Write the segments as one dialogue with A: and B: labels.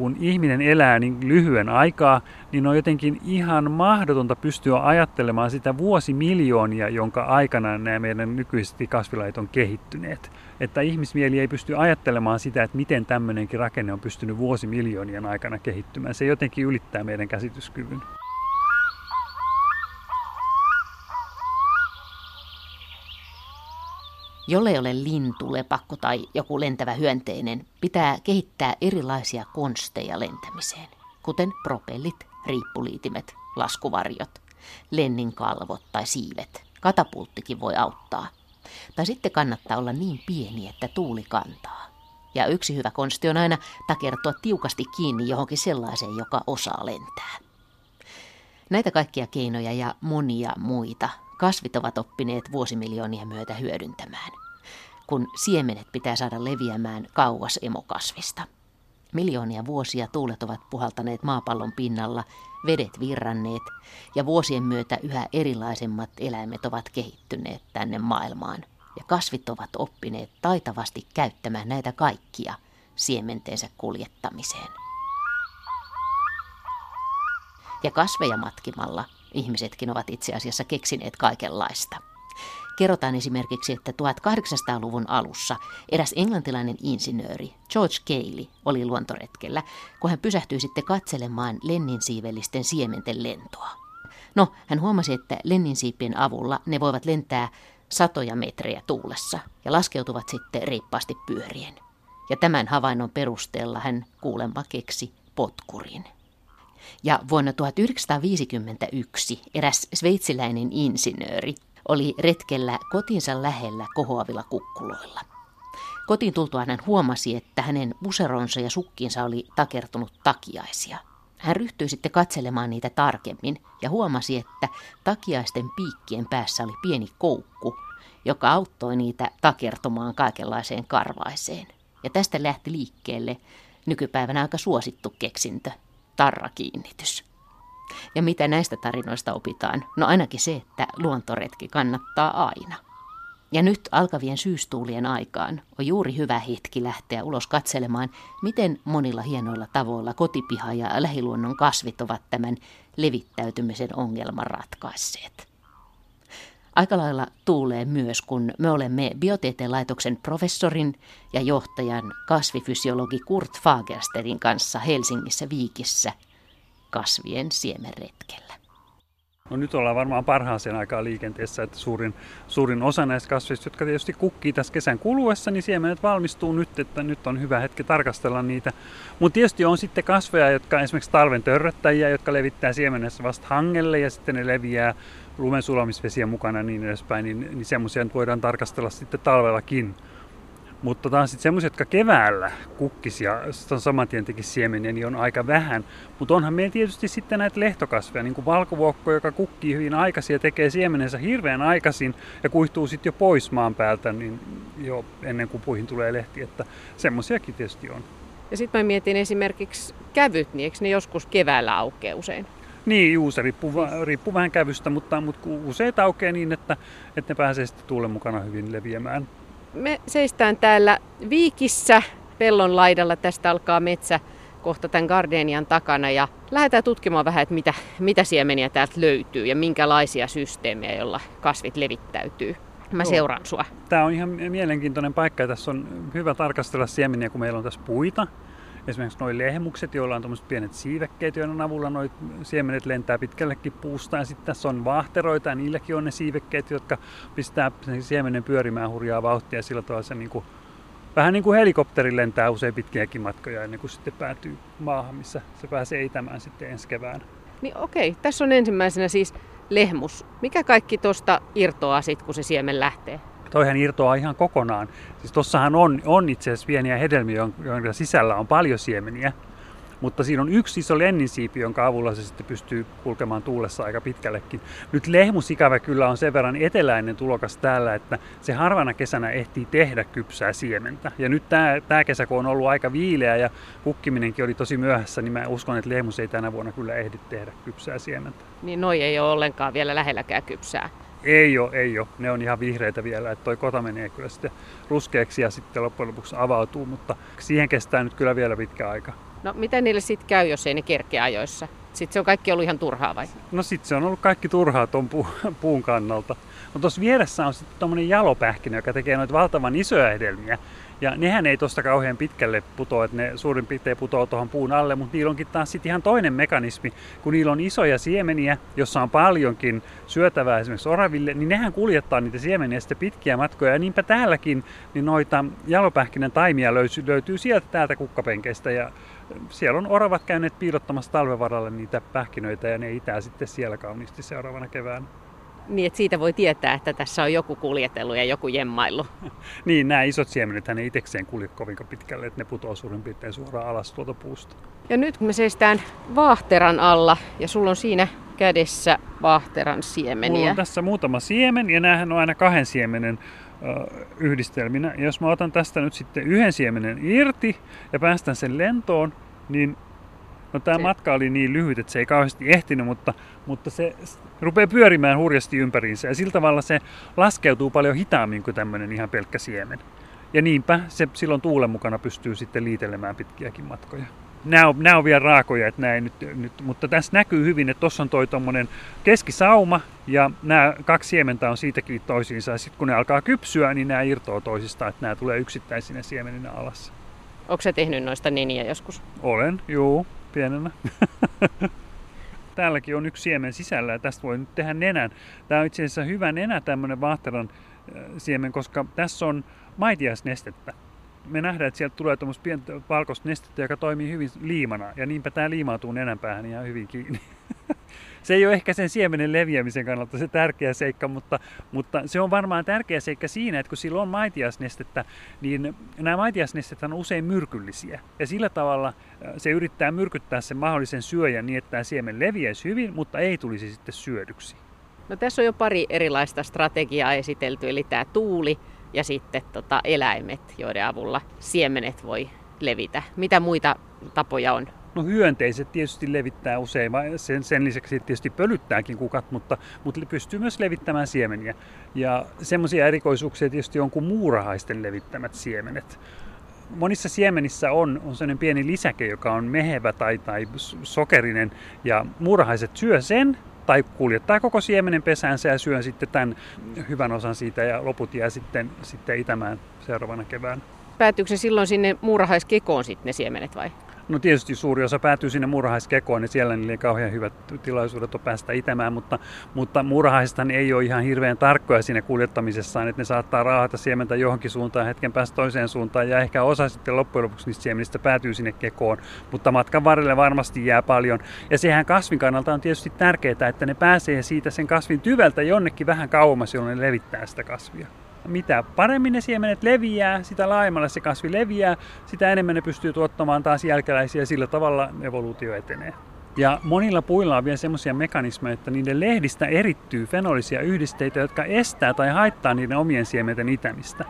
A: kun ihminen elää niin lyhyen aikaa, niin on jotenkin ihan mahdotonta pystyä ajattelemaan sitä vuosimiljoonia, jonka aikana nämä meidän nykyiset kasvilajit on kehittyneet. Että ihmismieli ei pysty ajattelemaan sitä, että miten tämmöinenkin rakenne on pystynyt vuosimiljoonien aikana kehittymään. Se jotenkin ylittää meidän käsityskyvyn.
B: Jolle ole lintu, lepakko tai joku lentävä hyönteinen, pitää kehittää erilaisia konsteja lentämiseen, kuten propellit, riippuliitimet, laskuvarjot, lennin kalvot tai siivet. Katapulttikin voi auttaa. Tai sitten kannattaa olla niin pieni, että tuuli kantaa. Ja yksi hyvä konsti on aina takertua tiukasti kiinni johonkin sellaiseen, joka osaa lentää. Näitä kaikkia keinoja ja monia muita kasvit ovat oppineet vuosimiljoonia myötä hyödyntämään, kun siemenet pitää saada leviämään kauas emokasvista. Miljoonia vuosia tuulet ovat puhaltaneet maapallon pinnalla, vedet virranneet ja vuosien myötä yhä erilaisemmat eläimet ovat kehittyneet tänne maailmaan. Ja kasvit ovat oppineet taitavasti käyttämään näitä kaikkia siementeensä kuljettamiseen. Ja kasveja matkimalla ihmisetkin ovat itse asiassa keksineet kaikenlaista. Kerrotaan esimerkiksi, että 1800-luvun alussa eräs englantilainen insinööri George Cayley oli luontoretkellä, kun hän pysähtyi sitten katselemaan lenninsiivellisten siementen lentoa. No, hän huomasi, että lenninsiipien avulla ne voivat lentää satoja metrejä tuulessa ja laskeutuvat sitten reippaasti pyörien. Ja tämän havainnon perusteella hän kuulemma keksi potkurin. Ja vuonna 1951 eräs sveitsiläinen insinööri oli retkellä kotinsa lähellä kohoavilla kukkuloilla. Kotiin tultuaan hän huomasi, että hänen puseronsa ja sukkinsa oli takertunut takiaisia. Hän ryhtyi sitten katselemaan niitä tarkemmin ja huomasi, että takiaisten piikkien päässä oli pieni koukku, joka auttoi niitä takertumaan kaikenlaiseen karvaiseen. Ja tästä lähti liikkeelle nykypäivänä aika suosittu keksintö, tarrakiinnitys. Ja mitä näistä tarinoista opitaan? No ainakin se, että luontoretki kannattaa aina. Ja nyt alkavien syystuulien aikaan on juuri hyvä hetki lähteä ulos katselemaan, miten monilla hienoilla tavoilla kotipiha ja lähiluonnon kasvit ovat tämän levittäytymisen ongelman ratkaisseet. Aika lailla tuulee myös, kun me olemme biotieteen laitoksen professorin ja johtajan kasvifysiologi Kurt Fagersterin kanssa Helsingissä Viikissä kasvien siemenretkellä.
A: No nyt ollaan varmaan parhaaseen aikaan liikenteessä, että suurin, suurin osa näistä kasveista, jotka tietysti kukkii tässä kesän kuluessa, niin siemenet valmistuu nyt, että nyt on hyvä hetki tarkastella niitä. Mutta tietysti on sitten kasveja, jotka esimerkiksi talven törröttäjiä, jotka levittää siemenessä vasta hangelle ja sitten ne leviää lumen sulamisvesiä mukana niin edespäin, niin, niin semmoisia voidaan tarkastella sitten talvellakin. Mutta taas sitten semmoisia, jotka keväällä kukkis ja on saman tien teki siemeniä, niin on aika vähän. Mutta onhan meillä tietysti sitten näitä lehtokasveja, niin kuin valkovuokko, joka kukkii hyvin aikaisin ja tekee siemenensä hirveän aikaisin ja kuihtuu sitten jo pois maan päältä, niin jo ennen kuin puihin tulee lehti, että semmoisiakin tietysti on.
C: Ja sitten mä mietin esimerkiksi kävyt, niin eikö ne joskus keväällä aukeaa usein?
A: Niin, juu, se riippuu, riippuu vähän kävystä, mutta, mutta usein aukeaa niin, että, että ne pääsee sitten tuulen mukana hyvin leviämään.
C: Me seistään täällä Viikissä pellon laidalla. Tästä alkaa metsä kohta tämän gardenian takana ja lähdetään tutkimaan vähän, että mitä, mitä siemeniä täältä löytyy ja minkälaisia systeemejä, joilla kasvit levittäytyy. Mä seuraan sua.
A: Tämä on ihan mielenkiintoinen paikka ja tässä on hyvä tarkastella siemeniä, kun meillä on tässä puita esimerkiksi nuo lehmukset, joilla on tuommoiset pienet siivekkeet, joiden avulla nuo siemenet lentää pitkällekin puusta. Ja sitten tässä on vaahteroita ja niilläkin on ne siivekkeet, jotka pistää siemenen pyörimään hurjaa vauhtia ja sillä tavalla se niin kuin, vähän niin kuin helikopteri lentää usein pitkiäkin matkoja ennen kuin sitten päätyy maahan, missä se pääsee itämään sitten ensi kevään.
C: Niin okei, tässä on ensimmäisenä siis lehmus. Mikä kaikki tuosta irtoaa sitten, kun se siemen lähtee?
A: Toihan irtoaa ihan kokonaan. Siis tossahan on, on itse asiassa pieniä hedelmiä, joiden sisällä on paljon siemeniä. Mutta siinä on yksi iso lenninsiipi, jonka avulla se sitten pystyy kulkemaan tuulessa aika pitkällekin. Nyt lehmusikävä kyllä on sen verran eteläinen tulokas täällä, että se harvana kesänä ehtii tehdä kypsää siementä. Ja nyt tämä, tämä kesä, kun on ollut aika viileä ja kukkiminenkin oli tosi myöhässä, niin mä uskon, että lehmus ei tänä vuonna kyllä ehdi tehdä kypsää siementä.
C: Niin noi ei ole ollenkaan vielä lähelläkään kypsää.
A: Ei ole, ei ole. Ne on ihan vihreitä vielä, että toi kota menee kyllä sitten ruskeaksi ja sitten loppujen lopuksi avautuu, mutta siihen kestää nyt kyllä vielä pitkä aika.
C: No mitä niille sitten käy, jos ei ne kerkeä ajoissa? Sitten se on kaikki ollut ihan turhaa vai?
A: No sitten se on ollut kaikki turhaa tuon pu- puun kannalta. No tuossa vieressä on sitten tuommoinen jalopähkinä, joka tekee noita valtavan isoja hedelmiä. Ja nehän ei tosta kauhean pitkälle putoa, että ne suurin piirtein putoaa tuohon puun alle, mutta niillä onkin taas sitten ihan toinen mekanismi. Kun niillä on isoja siemeniä, jossa on paljonkin syötävää esimerkiksi oraville, niin nehän kuljettaa niitä siemeniä sitten pitkiä matkoja. Ja niinpä täälläkin niin noita jalopähkinän taimia löytyy, löytyy sieltä täältä kukkapenkeistä. Ja siellä on oravat käyneet piilottamassa talvevaralle niitä pähkinöitä ja ne itää sitten siellä kauniisti seuraavana keväänä.
C: Niin, että siitä voi tietää, että tässä on joku kuljetellut ja joku jemmailu.
A: niin, nämä isot siemenet ne itsekseen kulje kovin pitkälle, että ne putoaa suurin piirtein suoraan alas tuolta puusta.
C: Ja nyt me seistään vaahteran alla ja sulla on siinä kädessä vaahteran siemeniä.
A: Mulla on tässä muutama siemen ja näähän on aina kahden siemenen yhdistelminä. Ja jos mä otan tästä nyt sitten yhden siemenen irti ja päästän sen lentoon, niin No tämä se... matka oli niin lyhyt, että se ei kauheasti ehtinyt, mutta, mutta se rupeaa pyörimään hurjasti ympäriinsä ja sillä tavalla se laskeutuu paljon hitaammin kuin tämmöinen ihan pelkkä siemen. Ja niinpä se silloin tuulen mukana pystyy sitten liitelemään pitkiäkin matkoja. Nämä on, nämä on vielä raakoja, että nämä nyt, nyt, mutta tässä näkyy hyvin, että tuossa on toi tuommoinen keskisauma ja nämä kaksi siementä on siitäkin toisiinsa. Sitten kun ne alkaa kypsyä, niin nämä irtoaa toisistaan, että nämä tulee yksittäisinä siemeninä alas.
C: Onko se tehnyt noista neniä joskus?
A: Olen, juu pienenä. Täälläkin on yksi siemen sisällä ja tästä voi nyt tehdä nenän. Tämä on itse asiassa hyvä nenä tämmöinen vahteran äh, siemen, koska tässä on maitiaisnestettä. Me nähdään, että sieltä tulee tuommoista pientä valkoista nestettä, joka toimii hyvin liimana. Ja niinpä tämä liimautuu nenän päähän ihan hyvin kiinni. se ei ole ehkä sen siemenen leviämisen kannalta se tärkeä seikka, mutta, mutta se on varmaan tärkeä seikka siinä, että kun sillä on maitiasnestettä, niin nämä maitiasnestet on usein myrkyllisiä. Ja sillä tavalla äh, se yrittää myrkyttää sen mahdollisen syöjän niin, että tämä siemen leviäisi hyvin, mutta ei tulisi sitten syödyksi.
C: No tässä on jo pari erilaista strategiaa esitelty, eli tämä tuuli ja sitten tota eläimet, joiden avulla siemenet voi levitä. Mitä muita tapoja on?
A: No hyönteiset tietysti levittää usein, sen, sen lisäksi tietysti pölyttääkin kukat, mutta, mutta pystyy myös levittämään siemeniä. Ja semmoisia erikoisuuksia tietysti on kuin muurahaisten levittämät siemenet. Monissa siemenissä on, on sellainen pieni lisäke, joka on mehevä tai, tai sokerinen, ja muurahaiset syö sen, tai kuljettaa koko siemenen pesäänsä ja syö sitten tämän hyvän osan siitä ja loput jää sitten, sitten itämään seuraavana keväänä.
C: Päätyykö se silloin sinne muurahaiskekoon sitten ne siemenet vai?
A: No tietysti suuri osa päätyy sinne muurahaiskekoon, niin siellä niille ei kauhean hyvät tilaisuudet on päästä itämään, mutta, mutta muurahaista ei ole ihan hirveän tarkkoja siinä kuljettamisessaan, että ne saattaa raahata siementä johonkin suuntaan hetken päästä toiseen suuntaan ja ehkä osa sitten loppujen lopuksi niistä siemenistä päätyy sinne kekoon, mutta matkan varrelle varmasti jää paljon. Ja sehän kasvin kannalta on tietysti tärkeää, että ne pääsee siitä sen kasvin tyveltä jonnekin vähän kauemmas, jolloin ne levittää sitä kasvia mitä paremmin ne siemenet leviää, sitä laajemmalle se kasvi leviää, sitä enemmän ne pystyy tuottamaan taas jälkeläisiä sillä tavalla evoluutio etenee. Ja monilla puilla on vielä semmoisia mekanismeja, että niiden lehdistä erittyy fenolisia yhdisteitä, jotka estää tai haittaa niiden omien siementen itämistä.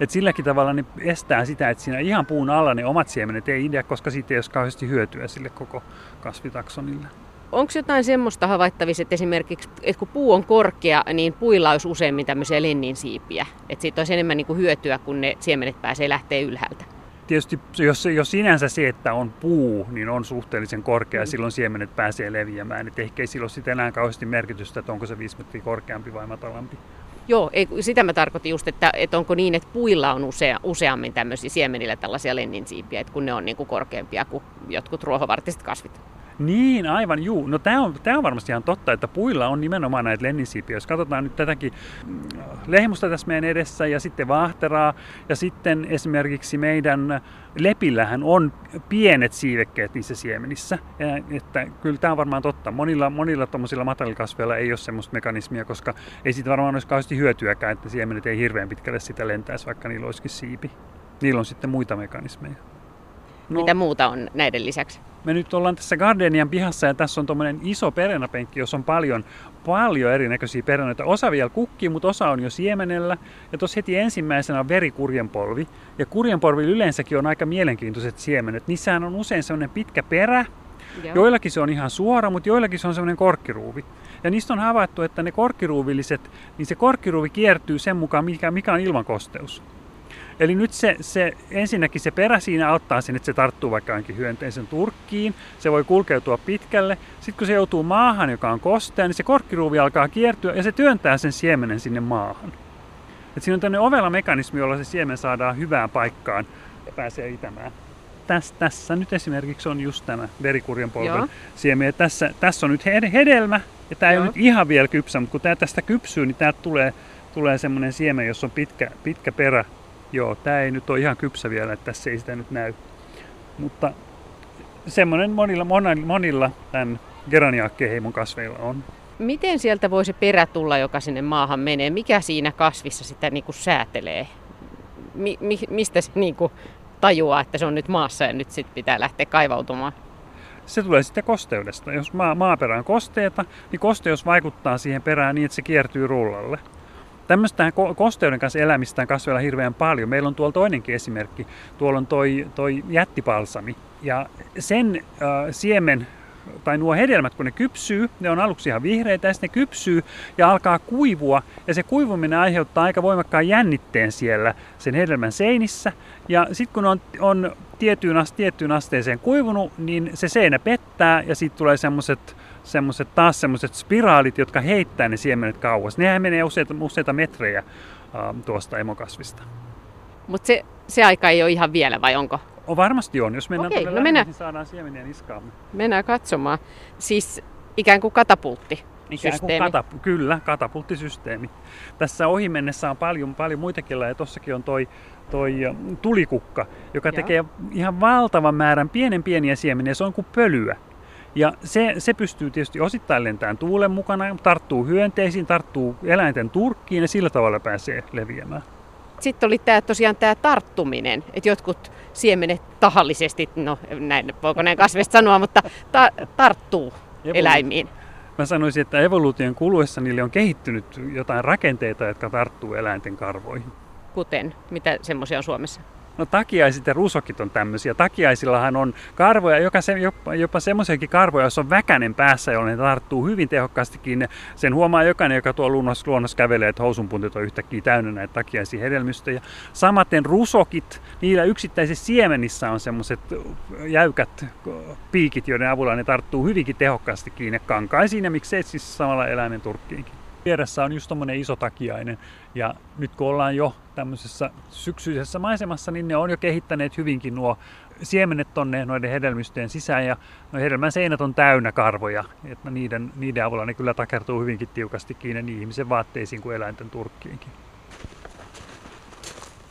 A: Et silläkin tavalla ne estää sitä, että siinä ihan puun alla ne omat siemenet ei idea, koska siitä ei ole kauheasti hyötyä sille koko kasvitaksonille.
C: Onko jotain semmoista havaittavissa, että esimerkiksi että kun puu on korkea, niin puilla olisi useammin tämmöisiä lenninsiipiä? Että siitä olisi enemmän niin kuin hyötyä, kun ne siemenet pääsee lähteä ylhäältä?
A: Tietysti jos, jos sinänsä se, että on puu, niin on suhteellisen korkea, mm. silloin siemenet pääsee leviämään. Et ehkä ei silloin sitten enää kauheasti merkitystä, että onko se 5 metriä korkeampi vai matalampi.
C: Joo, ei, sitä mä tarkoitin just, että, että onko niin, että puilla on usea, useammin tämmöisiä siemenillä tällaisia lenninsiipiä, että kun ne on niin kuin korkeampia kuin jotkut ruohovartiset kasvit.
A: Niin, aivan, juu. No tämä on, tää on varmasti ihan totta, että puilla on nimenomaan näitä lenninsiipiä. Jos katsotaan nyt tätäkin mm, lehmusta tässä meidän edessä ja sitten vaahteraa ja sitten esimerkiksi meidän lepillähän on pienet siivekkeet niissä siemenissä. Ja, että kyllä tämä on varmaan totta. Monilla, monilla tuommoisilla matalikasveilla ei ole semmoista mekanismia, koska ei siitä varmaan olisi kauheasti hyötyäkään, että siemenet ei hirveän pitkälle sitä lentäisi, vaikka niillä olisikin siipi. Niillä on sitten muita mekanismeja.
C: No, Mitä muuta on näiden lisäksi?
A: Me nyt ollaan tässä Gardenian pihassa ja tässä on tuommoinen iso perenapenkki, jossa on paljon, paljon erinäköisiä perenoita. Osa vielä kukkii, mutta osa on jo siemenellä. Ja tuossa heti ensimmäisenä on verikurjenpolvi. Ja kurjenpolvi yleensäkin on aika mielenkiintoiset siemenet. Niissähän on usein semmoinen pitkä perä, Joo. Joillakin se on ihan suora, mutta joillakin se on semmoinen korkkiruuvi. Ja niistä on havaittu, että ne korkkiruuvilliset, niin se korkkiruuvi kiertyy sen mukaan, mikä, mikä on ilmankosteus. Eli nyt se, se, ensinnäkin se perä siinä auttaa sen, että se tarttuu vaikka ainakin hyönteisen turkkiin. Se voi kulkeutua pitkälle. Sitten kun se joutuu maahan, joka on kostea, niin se korkkiruuvi alkaa kiertyä ja se työntää sen siemenen sinne maahan. Et siinä on tämmöinen ovella mekanismi, jolla se siemen saadaan hyvään paikkaan ja pääsee itämään. Tässä, tässä nyt esimerkiksi on just tämä verikurjan polven siemen. Tässä, tässä on nyt hedelmä, ja tämä ei ole nyt ihan vielä kypsä, mutta kun tämä tästä kypsyy, niin täältä tulee, tulee semmoinen siemen, jossa on pitkä, pitkä perä. Joo, tämä ei nyt ole ihan kypsä vielä, että tässä ei sitä nyt näy. Mutta semmoinen monilla, monilla, monilla tämän geraniaakkeheimon kasveilla on.
C: Miten sieltä voi se perä tulla, joka sinne maahan menee? Mikä siinä kasvissa sitä niin kuin säätelee? Mi- mi- mistä se niin kuin tajuaa, että se on nyt maassa ja nyt sitten pitää lähteä kaivautumaan?
A: se tulee sitten kosteudesta. Jos maa, maaperä on kosteeta, niin kosteus vaikuttaa siihen perään niin, että se kiertyy rullalle. Tämmöistä kosteuden kanssa elämistä on kasveilla hirveän paljon. Meillä on tuolla toinenkin esimerkki. Tuolla on toi, toi jättipalsami. Ja sen äh, siemen tai nuo hedelmät, kun ne kypsyy, ne on aluksi ihan vihreitä ja sitten ne kypsyy ja alkaa kuivua. Ja se kuivuminen aiheuttaa aika voimakkaan jännitteen siellä sen hedelmän seinissä. Ja sitten kun on, on tiettyyn, asteeseen kuivunut, niin se seinä pettää ja sitten tulee semmoiset semmoset, taas semmoiset spiraalit, jotka heittää ne siemenet kauas. Nehän menee useita, useita metrejä uh, tuosta emokasvista.
C: Mutta se, se aika ei ole ihan vielä vai onko?
A: O, varmasti on. Jos mennään
C: Okei, no
A: lähemmäs,
C: mennään.
A: niin saadaan siemeniä niskaamme.
C: Mennään katsomaan. Siis ikään kuin katapultti.
A: Ikään kuin katap, kyllä, katapulttisysteemi. Tässä ohi mennessä on paljon, paljon muitakin lajeja. Tossakin on toi, toi tulikukka, joka
C: Joo.
A: tekee ihan valtavan määrän pienen pieniä siemeniä. Se on kuin pölyä. Ja se, se pystyy tietysti osittain lentämään tuulen mukana, tarttuu hyönteisiin, tarttuu eläinten turkkiin ja sillä tavalla pääsee leviämään.
C: Sitten oli tää, tosiaan tämä tarttuminen, että jotkut siemenet tahallisesti, no näin, voiko näin kasveista sanoa, mutta ta- tarttuu
A: Evolu-
C: eläimiin.
A: Mä sanoisin, että evoluution kuluessa niille on kehittynyt jotain rakenteita, jotka tarttuu eläinten karvoihin.
C: Kuten, mitä semmoisia on Suomessa?
A: No takiaiset ja rusokit on tämmöisiä. Takiaisillahan on karvoja, joka se, jopa, jopa semmoisiakin karvoja, jos on väkänen päässä, jolloin ne tarttuu hyvin tehokkaasti kiinni. Sen huomaa jokainen, joka tuolla luonnossa, luonnossa kävelee, että housunpuntit on yhtäkkiä täynnä näitä takiaisia hedelmistöjä. Samaten rusokit, niillä yksittäisissä siemenissä on semmoiset jäykät piikit, joiden avulla ne tarttuu hyvinkin tehokkaasti kiinni kankaisiin ja miksei siis samalla eläimen turkkiinkin. Vieressä on just tommonen iso takiainen ja nyt kun ollaan jo tämmöisessä syksyisessä maisemassa, niin ne on jo kehittäneet hyvinkin nuo siemenet tonne noiden hedelmistöjen sisään ja no hedelmän seinät on täynnä karvoja, että niiden, niiden avulla ne kyllä takertuu hyvinkin tiukasti kiinni niin ihmisen vaatteisiin kuin eläinten turkkiinkin.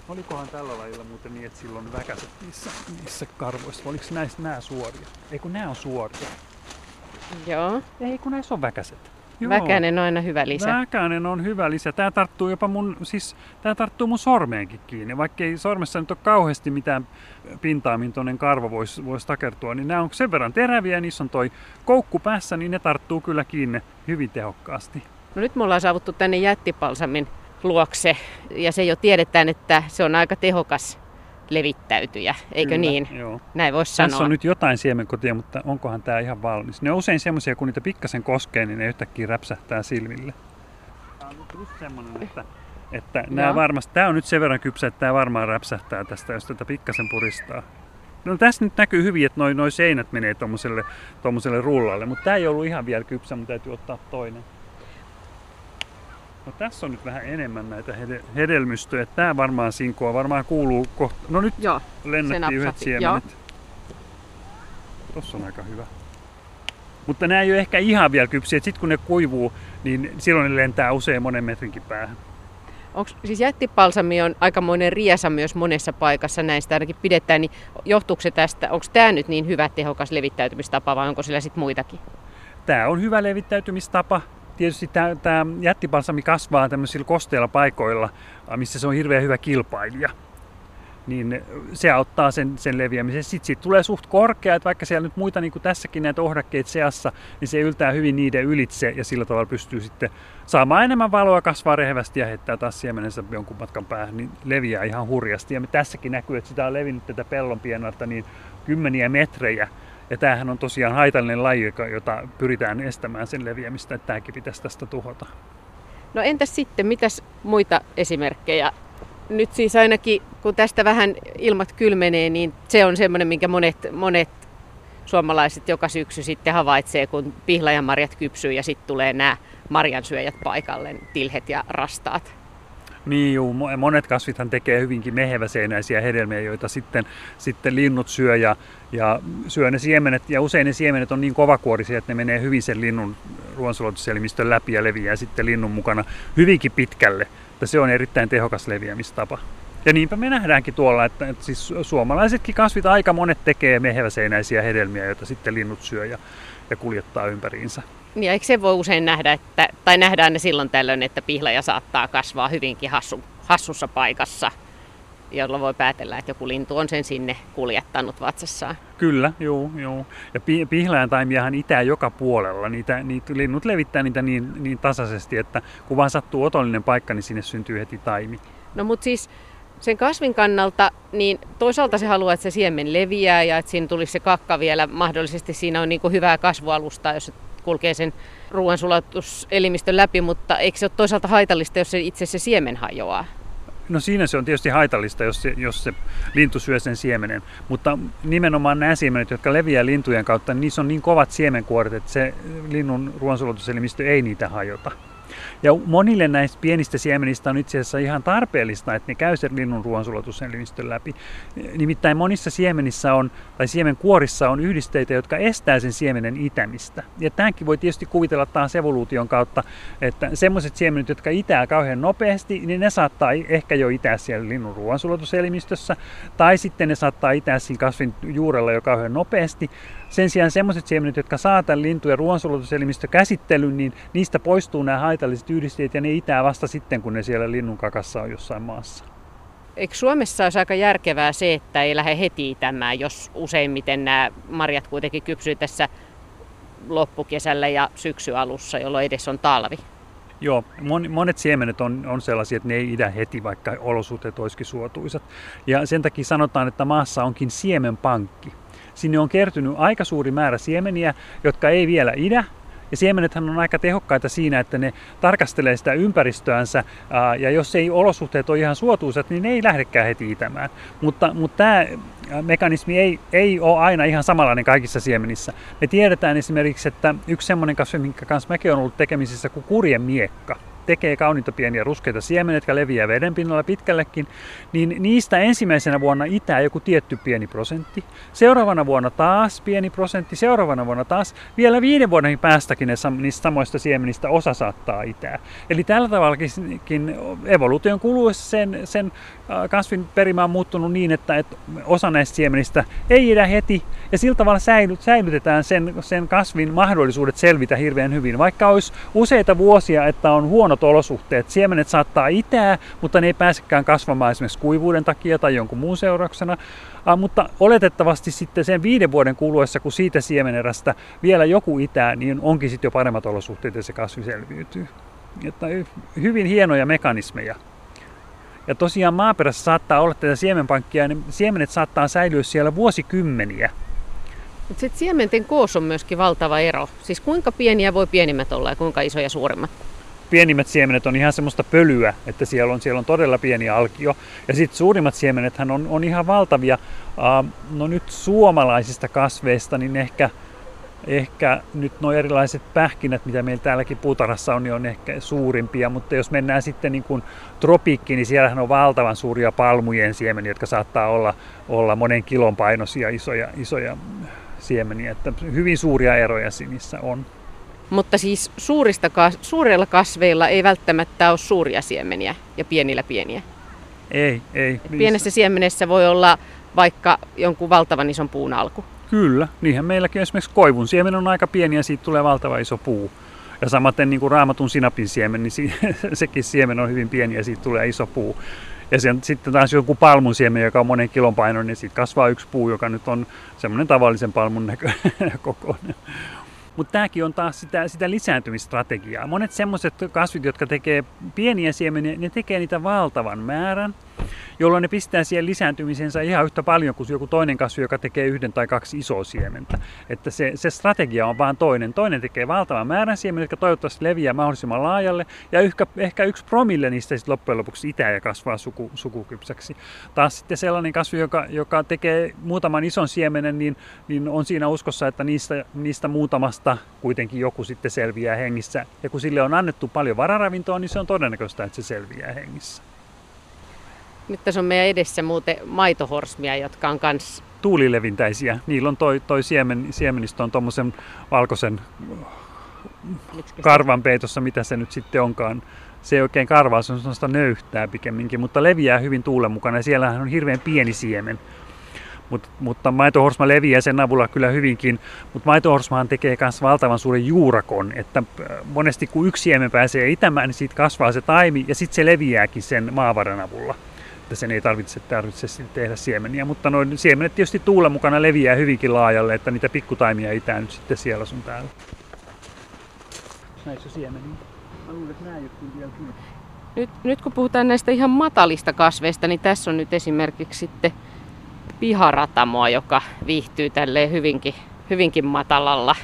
A: Olikohan tällä lajilla muuten niin, että silloin väkäset niissä, niissä karvoissa? Oliko näistä nämä suoria? Ei kun nämä on suoria.
C: Joo.
A: Ei kun näissä on väkäset.
C: Väkänen on aina hyvä lisä.
A: Väkänen on hyvä lisä. Tää tarttuu jopa mun, siis tää tarttuu mun sormeenkin kiinni. Vaikka ei sormessa nyt ole kauheasti mitään pintaa, mihin toinen karvo voisi vois takertua, niin nämä on sen verran teräviä, niissä on toi koukku päässä, niin ne tarttuu kyllä kiinni hyvin tehokkaasti.
C: No nyt me ollaan saavuttu tänne jättipalsamin luokse ja se jo tiedetään, että se on aika tehokas levittäytyjä, eikö
A: Kyllä,
C: niin?
A: Joo.
C: Näin voisi
A: Tässä
C: sanoa.
A: on nyt jotain siemenkotia, mutta onkohan tämä ihan valmis? Ne on usein semmoisia, kun niitä pikkasen koskee, niin ne yhtäkkiä räpsähtää silmille. Tämä on nyt just semmoinen, että, että nämä
C: Joo.
A: varmasti, tämä on nyt sen verran kypsä, että tämä varmaan räpsähtää tästä, jos tätä pikkasen puristaa. No tässä nyt näkyy hyvin, että noi, noi seinät menee tuommoiselle tommoselle rullalle, mutta tämä ei ollut ihan vielä kypsä, mutta täytyy ottaa toinen. No tässä on nyt vähän enemmän näitä hede- hedelmystöjä. Tämä varmaan sinkoa, varmaan kuuluu kohta. No nyt
C: Joo,
A: lennättiin yhdet siemenet. Tossa on aika hyvä. Mutta nämä ei ole ehkä ihan vielä kypsiä. Sitten kun ne kuivuu, niin silloin ne lentää usein monen metrinkin päähän.
C: Onks, siis jättipalsami on aikamoinen riesa myös monessa paikassa, näistä ainakin pidetään, niin johtuuko se tästä, onko tämä nyt niin hyvä tehokas levittäytymistapa vai onko sillä sitten muitakin?
A: Tämä on hyvä levittäytymistapa. Tietysti tämä, jättipalsami kasvaa tämmöisillä kosteilla paikoilla, missä se on hirveän hyvä kilpailija. Niin se auttaa sen, sen leviämisen. Sitten siitä tulee suht korkea, että vaikka siellä nyt muita, niin kuin tässäkin näitä ohdakkeita seassa, niin se yltää hyvin niiden ylitse ja sillä tavalla pystyy sitten saamaan enemmän valoa, kasvaa rehevästi ja heittää taas siemenensä jonkun matkan päähän, niin leviää ihan hurjasti. Ja me tässäkin näkyy, että sitä on levinnyt tätä pellon pienoilta niin kymmeniä metrejä. Ja tämähän on tosiaan haitallinen laji, jota pyritään estämään sen leviämistä, että tämäkin pitäisi tästä tuhota.
C: No entäs sitten, mitäs muita esimerkkejä nyt siis ainakin, kun tästä vähän ilmat kylmenee, niin se on semmoinen, minkä monet, monet suomalaiset joka syksy sitten havaitsee, kun pihlajanmarjat kypsyy ja sitten tulee nämä marjansyöjät paikalle, tilhet ja rastaat.
A: Niin juu, monet kasvithan tekee hyvinkin meheväseinäisiä hedelmiä, joita sitten, sitten linnut syö ja, ja syö ne siemenet. Ja usein ne siemenet on niin kovakuorisia, että ne menee hyvin sen linnun ruoansulatuselimiston läpi ja leviää sitten linnun mukana hyvinkin pitkälle. Että se on erittäin tehokas leviämistapa. Ja niinpä me nähdäänkin tuolla, että, että siis suomalaisetkin kasvit aika monet tekee meheväseinäisiä hedelmiä, joita sitten linnut syö ja, ja kuljettaa ympäriinsä.
C: Niin, eikö se voi usein nähdä, että, tai nähdään ne silloin tällöin, että pihlaja saattaa kasvaa hyvinkin hassu, hassussa paikassa, jolla voi päätellä, että joku lintu on sen sinne kuljettanut vatsassaan.
A: Kyllä, joo, joo. Ja pihlajan taimiahan itää joka puolella. Niitä, niitä, linnut levittää niitä niin, niin tasaisesti, että kun vaan sattuu otollinen paikka, niin sinne syntyy heti taimi.
C: No mutta siis sen kasvin kannalta, niin toisaalta se haluaa, että se siemen leviää ja että siinä tulisi se kakka vielä. Mahdollisesti siinä on niin kuin hyvää kasvualustaa, jos kulkee sen ruoansulatuselimistön läpi, mutta eikö se ole toisaalta haitallista, jos se itse se siemen hajoaa?
A: No siinä se on tietysti haitallista, jos se, jos se lintu syö sen siemenen, mutta nimenomaan nämä siemenet, jotka leviää lintujen kautta, niin niissä on niin kovat siemenkuoret, että se linnun ruoansulatuselimistö ei niitä hajota. Ja monille näistä pienistä siemenistä on itse asiassa ihan tarpeellista, että ne käy sen linnun ruoansulatuselimistön läpi. Nimittäin monissa siemenissä on, tai siemenkuorissa on yhdisteitä, jotka estää sen siemenen itämistä. Ja tämänkin voi tietysti kuvitella taas evoluution kautta, että semmoiset siemenet, jotka itää kauhean nopeasti, niin ne saattaa ehkä jo itää siellä linnun ruoansulatuselimmistössä, tai sitten ne saattaa itää siinä kasvin juurella jo kauhean nopeasti, sen sijaan sellaiset siemenet, jotka saa tämän lintujen ruoansulatuselimistökäsittelyn, käsittelyn, niin niistä poistuu nämä haitalliset yhdisteet ja ne itää vasta sitten, kun ne siellä linnun kakassa on jossain maassa.
C: Eikö Suomessa olisi aika järkevää se, että ei lähde heti itämään, jos useimmiten nämä marjat kuitenkin kypsyy tässä loppukesällä ja syksyalussa, jolloin edes on talvi?
A: Joo, monet siemenet on, on sellaisia, että ne ei idä heti, vaikka olosuhteet olisikin suotuisat. Ja sen takia sanotaan, että maassa onkin siemenpankki. Sinne on kertynyt aika suuri määrä siemeniä, jotka ei vielä idä, ja siemenethän on aika tehokkaita siinä, että ne tarkastelee sitä ympäristöänsä, ja jos ei olosuhteet ole ihan suotuisat, niin ne ei lähdekään heti itämään. Mutta, mutta tämä mekanismi ei, ei ole aina ihan samanlainen kaikissa siemenissä. Me tiedetään esimerkiksi, että yksi semmoinen kasvi, minkä kanssa mäkin olen ollut tekemisissä, kuin kurjen miekka tekee kauniita pieniä ruskeita siemeniä, jotka leviää veden pinnalla pitkällekin, niin niistä ensimmäisenä vuonna itää joku tietty pieni prosentti. Seuraavana vuonna taas pieni prosentti, seuraavana vuonna taas vielä viiden vuoden päästäkin ne, niistä samoista siemenistä osa saattaa itää. Eli tällä tavallakin evoluution kuluessa sen, sen kasvin perimä on muuttunut niin, että, että osa näistä siemenistä ei idä heti, ja sillä tavalla säilyt, säilytetään sen, sen kasvin mahdollisuudet selvitä hirveän hyvin. Vaikka olisi useita vuosia, että on huonot olosuhteet, siemenet saattaa itää, mutta ne ei pääsekään kasvamaan esimerkiksi kuivuuden takia tai jonkun muun seurauksena. Ah, mutta oletettavasti sitten sen viiden vuoden kuluessa, kun siitä siemenerästä vielä joku itää, niin onkin sitten jo paremmat olosuhteet ja se kasvi selviytyy. Että hyvin hienoja mekanismeja. Ja tosiaan maaperässä saattaa olla tätä siemenpankkia ne siemenet saattaa säilyä siellä vuosikymmeniä.
C: Mutta sitten siementen koossa on myöskin valtava ero. Siis kuinka pieniä voi pienimmät olla ja kuinka isoja suuremmat?
A: Pienimmät siemenet on ihan semmoista pölyä, että siellä on, siellä on todella pieni alkio. Ja sitten suurimmat siemenethän on, on ihan valtavia. Uh, no nyt suomalaisista kasveista, niin ehkä ehkä nyt nuo erilaiset pähkinät, mitä meillä täälläkin puutarhassa on, niin on ehkä suurimpia, mutta jos mennään sitten niin kuin tropiikkiin, niin siellähän on valtavan suuria palmujen siemeniä, jotka saattaa olla, olla monen kilon painoisia isoja, isoja siemeniä, että hyvin suuria eroja niissä on.
C: Mutta siis suurista, suurilla kasveilla ei välttämättä ole suuria siemeniä ja pienillä pieniä.
A: Ei, ei.
C: Pienessä siemenessä voi olla vaikka jonkun valtavan ison puun alku.
A: Kyllä, niinhän meilläkin esimerkiksi koivun siemen on aika pieni ja siitä tulee valtava iso puu. Ja samaten niin kuin raamatun sinapin siemen, niin sekin siemen on hyvin pieni ja siitä tulee iso puu. Ja sen, sitten taas joku palmun siemen, joka on monen kilon painoinen, niin siitä kasvaa yksi puu, joka nyt on semmoinen tavallisen palmun näkö, kokoinen. Mutta tämäkin on taas sitä, sitä lisääntymistrategiaa. Monet semmoiset kasvit, jotka tekee pieniä siemeniä, ne tekee niitä valtavan määrän jolloin ne pistää siihen lisääntymisensä ihan yhtä paljon kuin joku toinen kasvi, joka tekee yhden tai kaksi isoa siementä. Että se, se strategia on vaan toinen. Toinen tekee valtavan määrän siemeniä, jotka toivottavasti leviää mahdollisimman laajalle, ja ehkä, ehkä yksi promille niistä sitten loppujen lopuksi itää ja kasvaa suku, sukukypsäksi. Taas sitten sellainen kasvi, joka, joka tekee muutaman ison siemenen, niin, niin on siinä uskossa, että niistä, niistä muutamasta kuitenkin joku sitten selviää hengissä. Ja kun sille on annettu paljon vararavintoa, niin se on todennäköistä, että se selviää hengissä.
C: Nyt tässä on meidän edessä muuten maitohorsmia, jotka on kans...
A: Tuulilevintäisiä. Niillä on toi, toi siemen, siemenistö on tuommoisen valkoisen karvan peitossa, mitä se nyt sitten onkaan. Se ei oikein karvaa, se on sellaista nöyhtää pikemminkin, mutta leviää hyvin tuulen mukana ja siellähän on hirveän pieni siemen. Mut, mutta maitohorsma leviää sen avulla kyllä hyvinkin, mutta maitohorsmahan tekee myös valtavan suuren juurakon, että äh, monesti kun yksi siemen pääsee itämään, niin siitä kasvaa se taimi ja sitten se leviääkin sen maavaran avulla että sen ei tarvitse, tarvitse tehdä siemeniä. Mutta noin siemenet tietysti tuulen mukana leviää hyvinkin laajalle, että niitä pikkutaimia itää nyt sitten siellä sun täällä. Näissä siemeniä. Mä luulen, että nämä vielä
C: Nyt, nyt kun puhutaan näistä ihan matalista kasveista, niin tässä on nyt esimerkiksi sitten piharatamoa, joka viihtyy tälleen hyvinkin, hyvinkin matalalla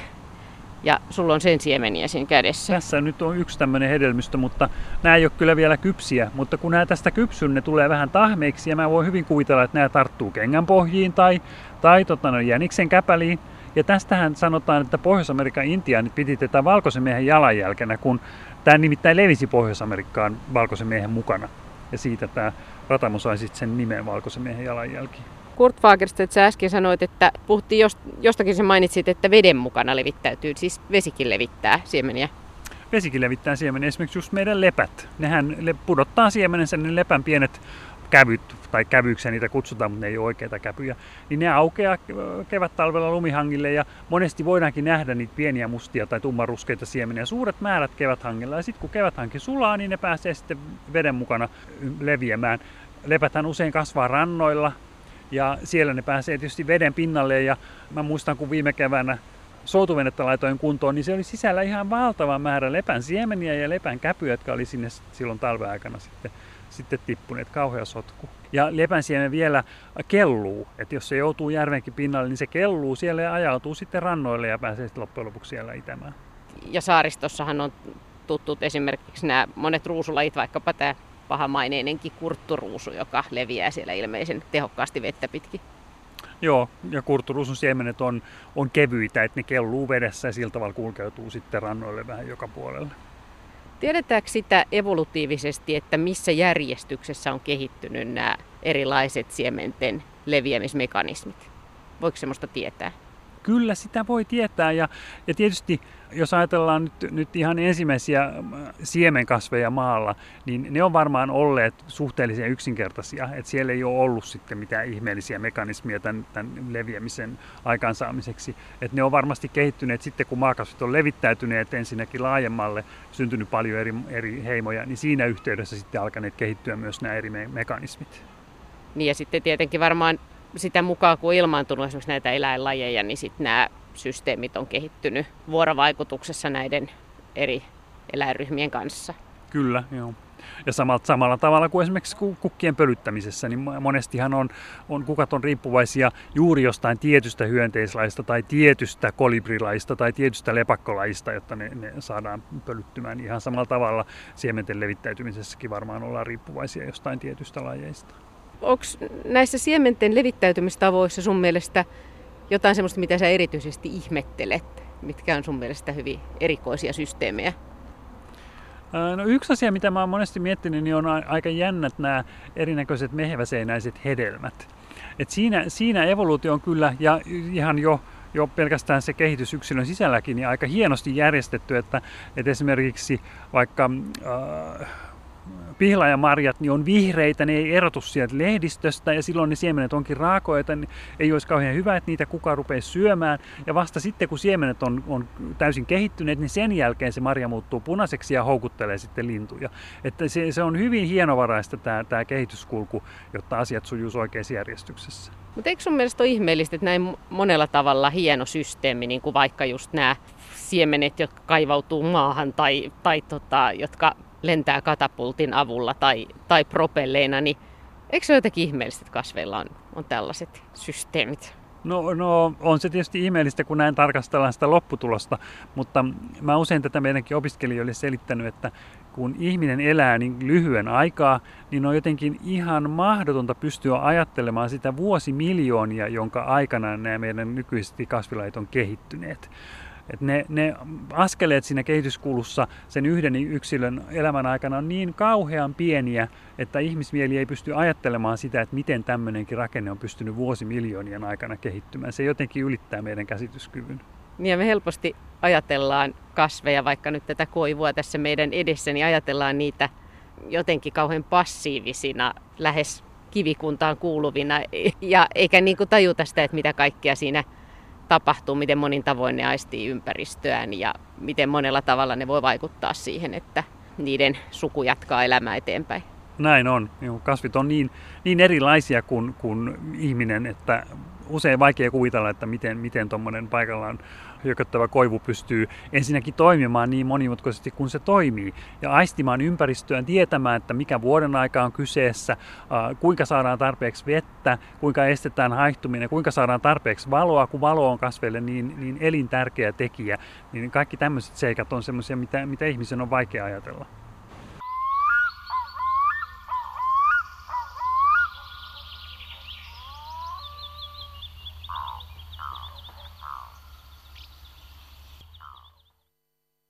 C: ja sulla on sen siemeniä siinä kädessä.
A: Tässä nyt on yksi tämmöinen hedelmistö, mutta nämä ei ole kyllä vielä kypsiä. Mutta kun nämä tästä kypsyn, ne tulee vähän tahmeiksi ja mä voin hyvin kuvitella, että nämä tarttuu kengän pohjiin tai, tai tota, no, jäniksen käpäliin. Ja tästähän sanotaan, että Pohjois-Amerikan intiaanit piti tätä valkoisen miehen jalanjälkenä, kun tämä nimittäin levisi Pohjois-Amerikkaan valkoisen miehen mukana. Ja siitä tämä ratamo sai sitten sen nimen valkoisen miehen jalanjälki.
C: Kurt Fagerstedt, sä äsken sanoit, että puhuttiin jost, jostakin, sä mainitsit, että veden mukana levittäytyy, siis vesikin levittää siemeniä.
A: Vesikin levittää siemeniä, esimerkiksi just meidän lepät. Nehän pudottaa siemenensä, ne lepän pienet kävyt, tai kävyksiä niitä kutsutaan, mutta ne ei ole oikeita käpyjä, niin ne aukeaa kevät-talvella lumihangille ja monesti voidaankin nähdä niitä pieniä mustia tai tummaruskeita siemeniä, suuret määrät keväthangilla ja sitten kun keväthanki sulaa, niin ne pääsee sitten veden mukana leviämään. Lepäthän usein kasvaa rannoilla, ja siellä ne pääsee tietysti veden pinnalle ja mä muistan kun viime keväänä soutuvenettä laitoin kuntoon, niin se oli sisällä ihan valtava määrä lepän siemeniä ja lepän käpyjä, jotka oli sinne silloin talven aikana sitten, sitten tippuneet. Kauhea sotku. Ja lepän siemen vielä kelluu, että jos se joutuu järvenkin pinnalle, niin se kelluu siellä ja ajautuu sitten rannoille ja pääsee sitten loppujen lopuksi siellä itämään.
C: Ja saaristossahan on tuttut esimerkiksi nämä monet ruusulajit, vaikkapa tämä pahamaineinenkin kurtturuusu, joka leviää siellä ilmeisen tehokkaasti vettä pitkin.
A: Joo, ja kurtturuusun siemenet on, on kevyitä, että ne kelluu vedessä ja sillä tavalla kulkeutuu sitten rannoille vähän joka puolelle.
C: Tiedetäänkö sitä evolutiivisesti, että missä järjestyksessä on kehittynyt nämä erilaiset siementen leviämismekanismit? Voiko semmoista tietää?
A: Kyllä sitä voi tietää ja, ja tietysti jos ajatellaan nyt, nyt ihan ensimmäisiä äh, siemenkasveja maalla, niin ne on varmaan olleet suhteellisen yksinkertaisia. Että siellä ei ole ollut sitten mitään ihmeellisiä mekanismia tämän, tämän leviämisen aikaansaamiseksi. Että ne on varmasti kehittyneet sitten, kun maakasvit on levittäytyneet ensinnäkin laajemmalle, syntynyt paljon eri, eri heimoja, niin siinä yhteydessä sitten alkaneet kehittyä myös nämä eri me- mekanismit.
C: Niin ja sitten tietenkin varmaan sitä mukaan, kun ilmaantunut esimerkiksi näitä eläinlajeja, niin sitten nämä systeemit on kehittynyt vuorovaikutuksessa näiden eri eläinryhmien kanssa.
A: Kyllä, joo. Ja samalla, samalla tavalla kuin esimerkiksi kukkien pölyttämisessä, niin monestihan on, on, kukat on riippuvaisia juuri jostain tietystä hyönteislaista tai tietystä kolibrilaista tai tietystä lepakkolaista, jotta ne, ne saadaan pölyttymään. Ihan samalla tavalla siementen levittäytymisessäkin varmaan ollaan riippuvaisia jostain tietystä lajeista.
C: Onko näissä siementen levittäytymistavoissa sun mielestä jotain sellaista, mitä sä erityisesti ihmettelet? Mitkä on sun mielestä hyvin erikoisia systeemejä?
A: No yksi asia, mitä mä oon monesti miettinyt, niin on aika jännät nämä erinäköiset meheväseinäiset hedelmät. Et siinä, siinä evoluutio on kyllä, ja ihan jo, jo pelkästään se kehitys yksilön sisälläkin, niin aika hienosti järjestetty, että, että esimerkiksi vaikka äh, pihlaajamarjat niin on vihreitä, ne ei erotu sieltä lehdistöstä ja silloin ne siemenet onkin raakoita, niin ei olisi kauhean hyvä, että niitä kuka rupeaa syömään. Ja vasta sitten, kun siemenet on, on täysin kehittyneet, niin sen jälkeen se marja muuttuu punaiseksi ja houkuttelee sitten lintuja. Että se, se on hyvin hienovaraista tämä, tämä kehityskulku, jotta asiat sujuisi oikeassa järjestyksessä.
C: Mutta eikö sun mielestä ole ihmeellistä, että näin monella tavalla hieno systeemi, niin kuin vaikka just nämä siemenet, jotka kaivautuu maahan tai, tai tota, jotka lentää katapultin avulla tai, tai propelleina, niin eikö se ole jotenkin ihmeellistä, että kasveilla on, on tällaiset systeemit?
A: No, no on se tietysti ihmeellistä, kun näin tarkastellaan sitä lopputulosta, mutta mä usein tätä meidänkin opiskelijoille selittänyt, että kun ihminen elää niin lyhyen aikaa, niin on jotenkin ihan mahdotonta pystyä ajattelemaan sitä vuosimiljoonia, jonka aikana nämä meidän nykyiset kasvilait on kehittyneet. Et ne, ne askeleet siinä kehityskulussa sen yhden yksilön elämän aikana on niin kauhean pieniä, että ihmismieli ei pysty ajattelemaan sitä, että miten tämmöinenkin rakenne on pystynyt vuosimiljoonien aikana kehittymään. Se jotenkin ylittää meidän käsityskyvyn.
C: Niin ja me helposti ajatellaan kasveja, vaikka nyt tätä koivua tässä meidän edessä, niin ajatellaan niitä jotenkin kauhean passiivisina, lähes kivikuntaan kuuluvina, ja eikä niin kuin tajuta sitä, että mitä kaikkea siinä tapahtuu, miten monin tavoin ne aistii ympäristöään ja miten monella tavalla ne voi vaikuttaa siihen, että niiden suku jatkaa elämää eteenpäin.
A: Näin on. Kasvit on niin, niin erilaisia kuin, kuin ihminen, että usein vaikea kuvitella, että miten, miten tuommoinen paikallaan hyököttävä koivu pystyy ensinnäkin toimimaan niin monimutkaisesti kuin se toimii ja aistimaan ympäristöön, tietämään, että mikä vuoden aika on kyseessä, kuinka saadaan tarpeeksi vettä, kuinka estetään haihtuminen, kuinka saadaan tarpeeksi valoa, kun valo on kasveille niin, niin elintärkeä tekijä, niin kaikki tämmöiset seikat on semmoisia, mitä, mitä ihmisen on vaikea ajatella.